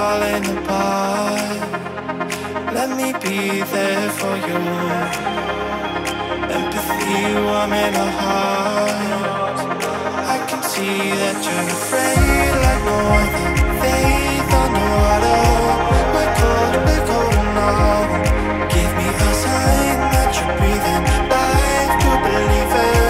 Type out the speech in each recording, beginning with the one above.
falling apart. Let me be there for you. Empathy warm in a heart. I can see that you're afraid like no other. Faith underwater. We're cold, we're cold now. Give me a sign that you're breathing. Life to believe it.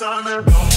long time ago.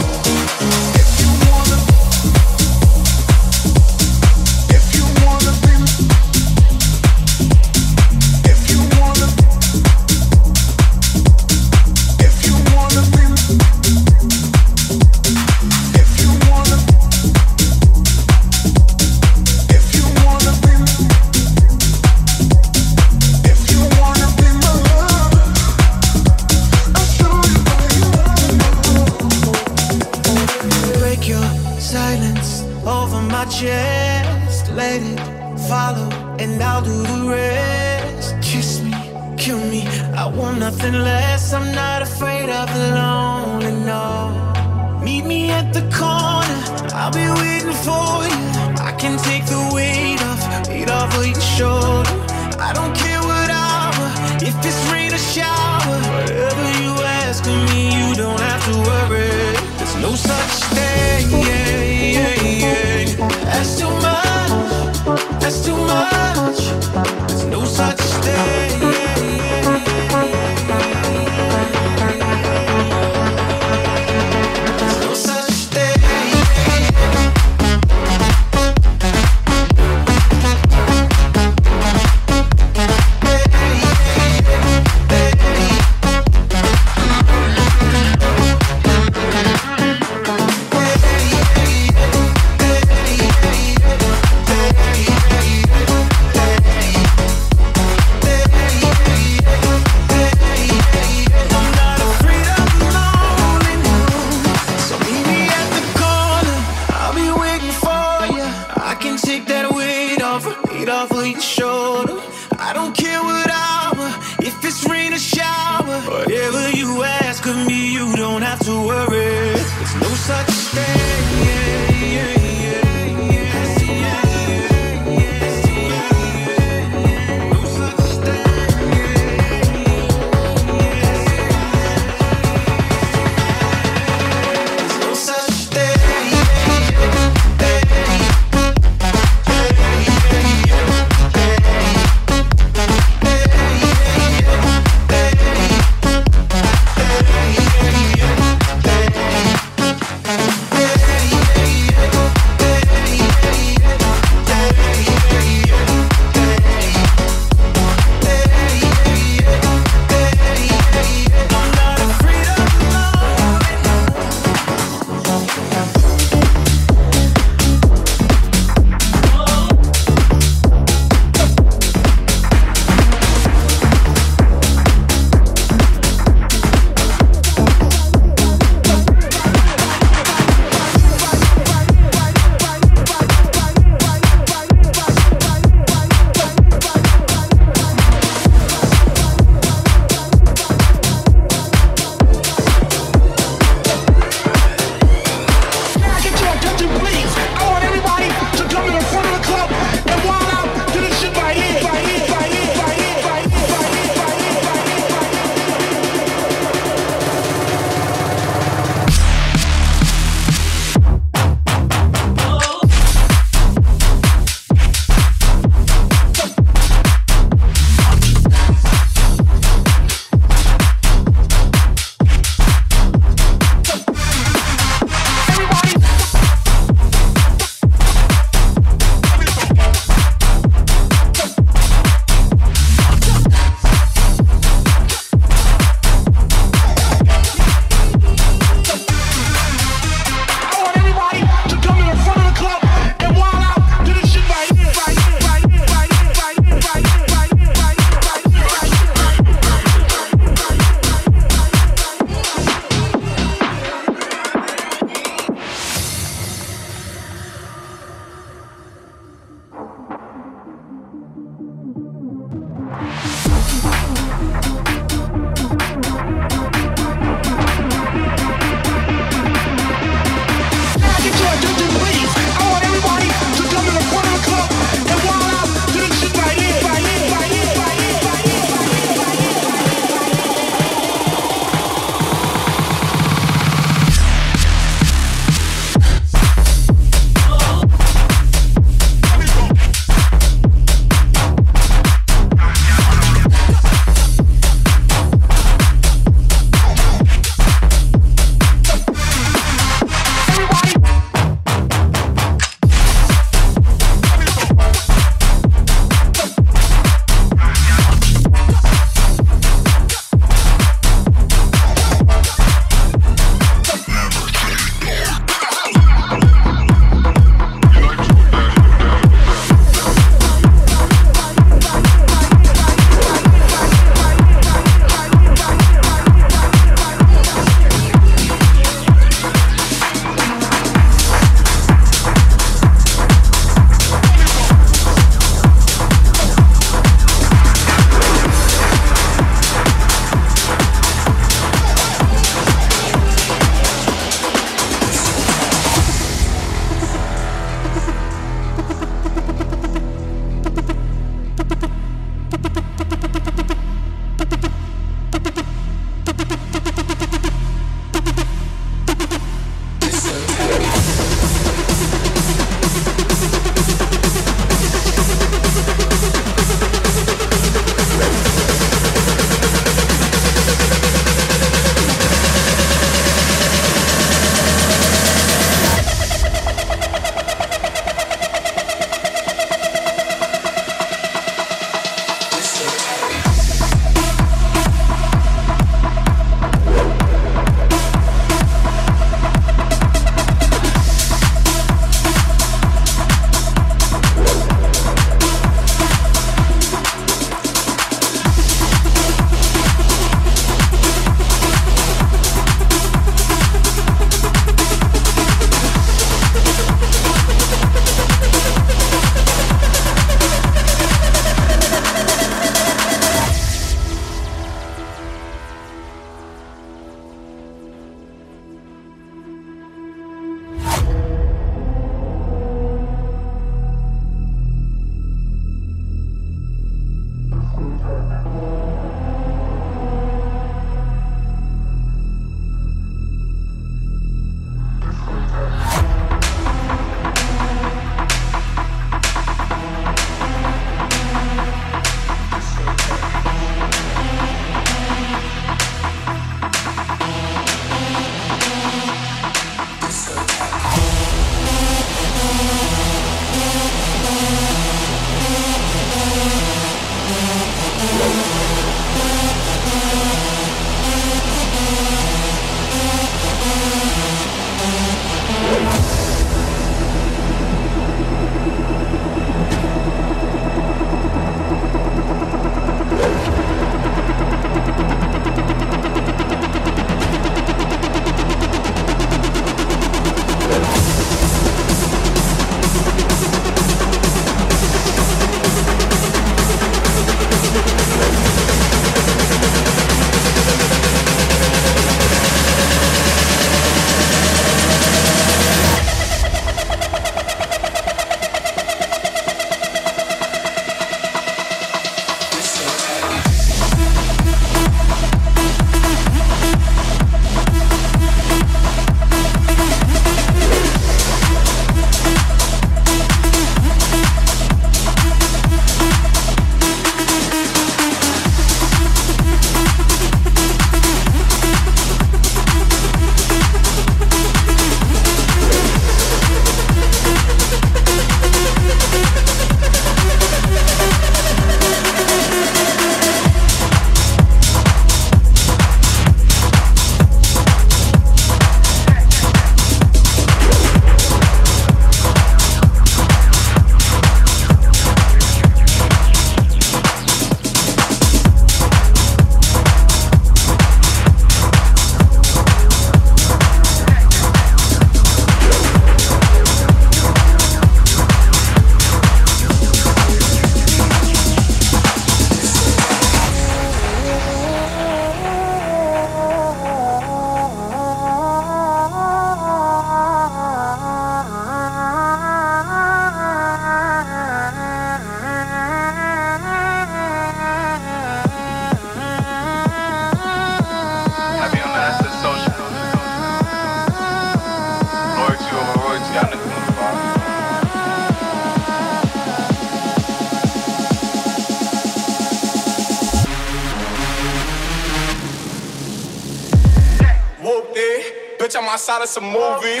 Outside of some movie.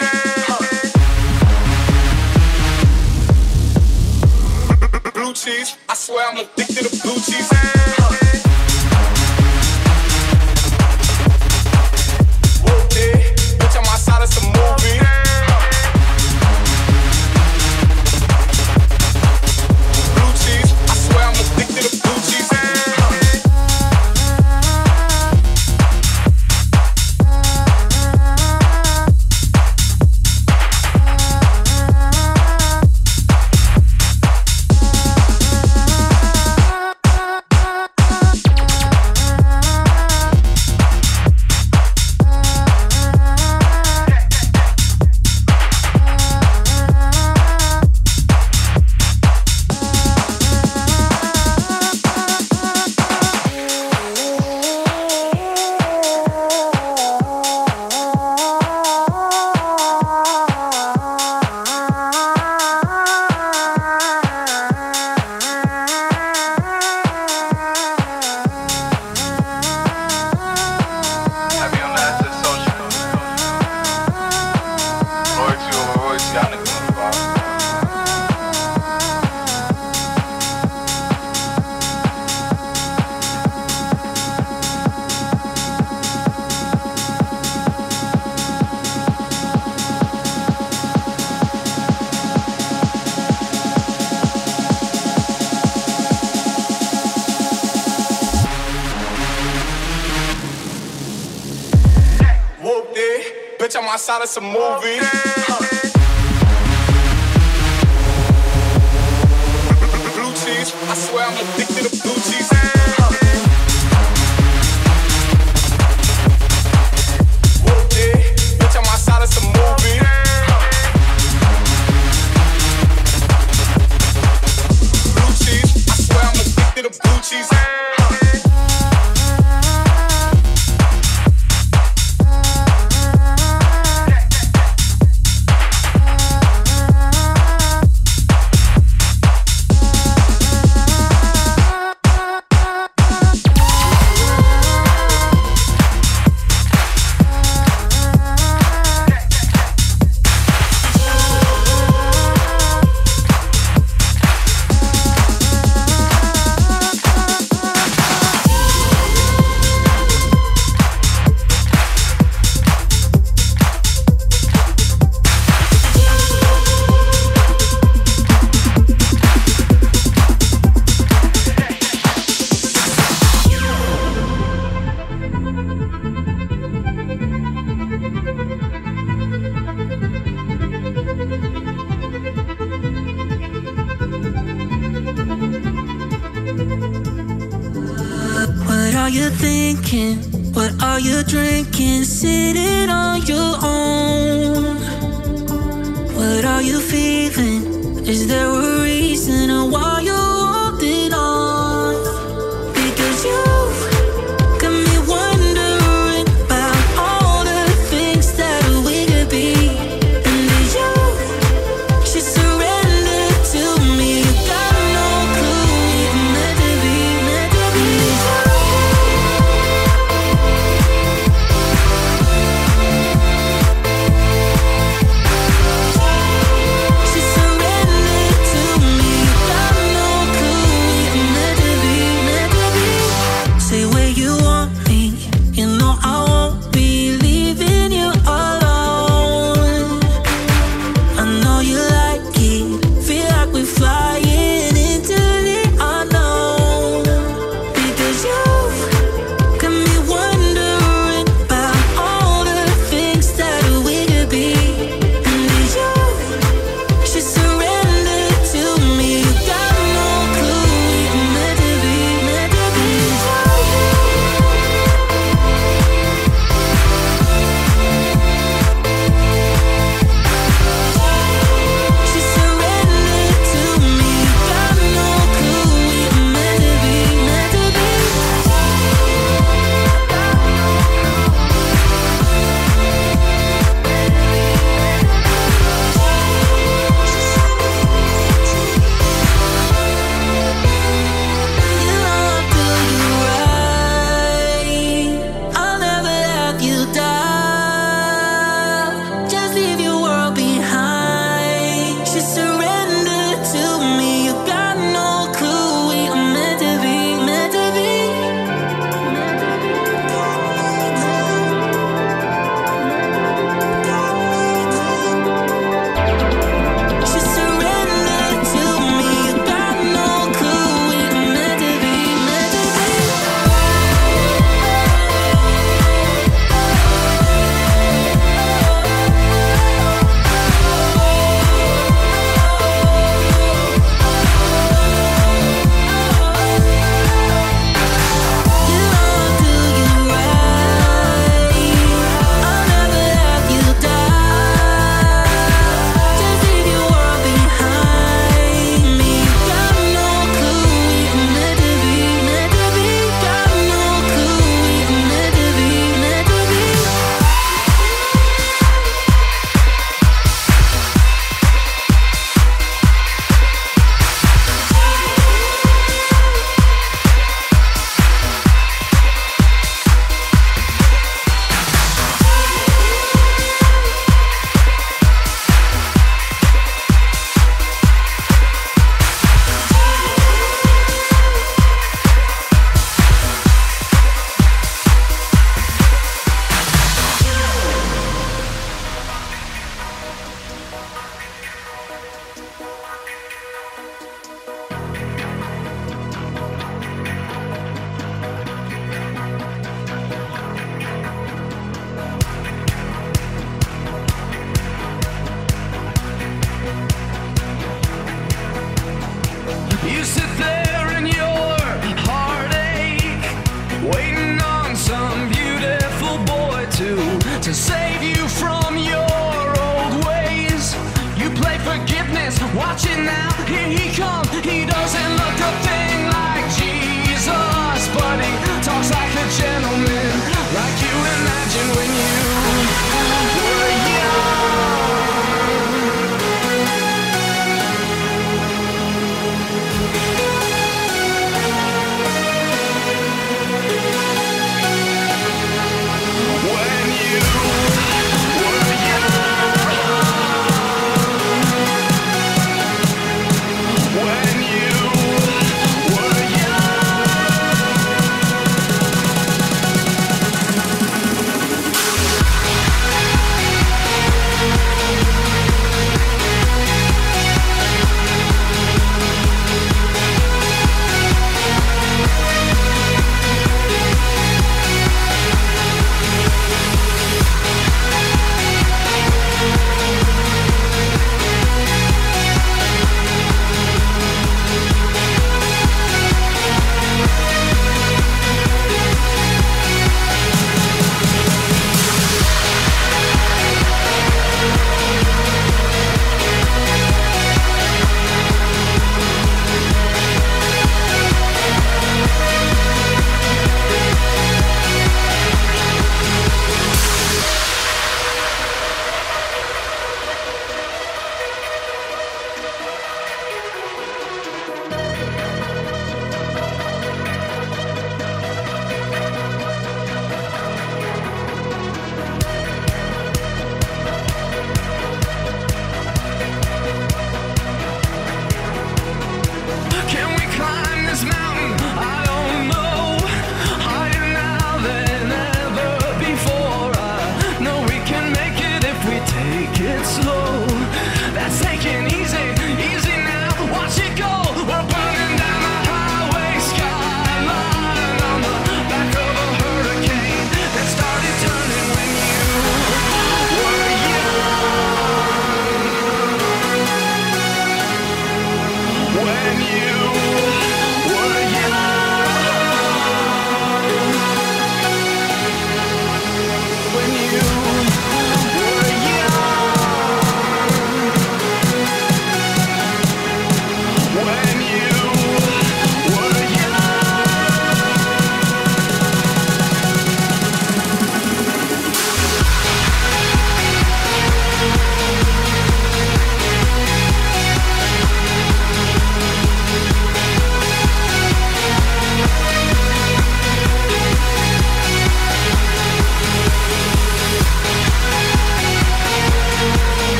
Blue cheese, I swear I'm addicted to blue cheese. Outside of some movie. thinking? What are you drinking? Sitting on your own. What are you feeling? Is there a reason why you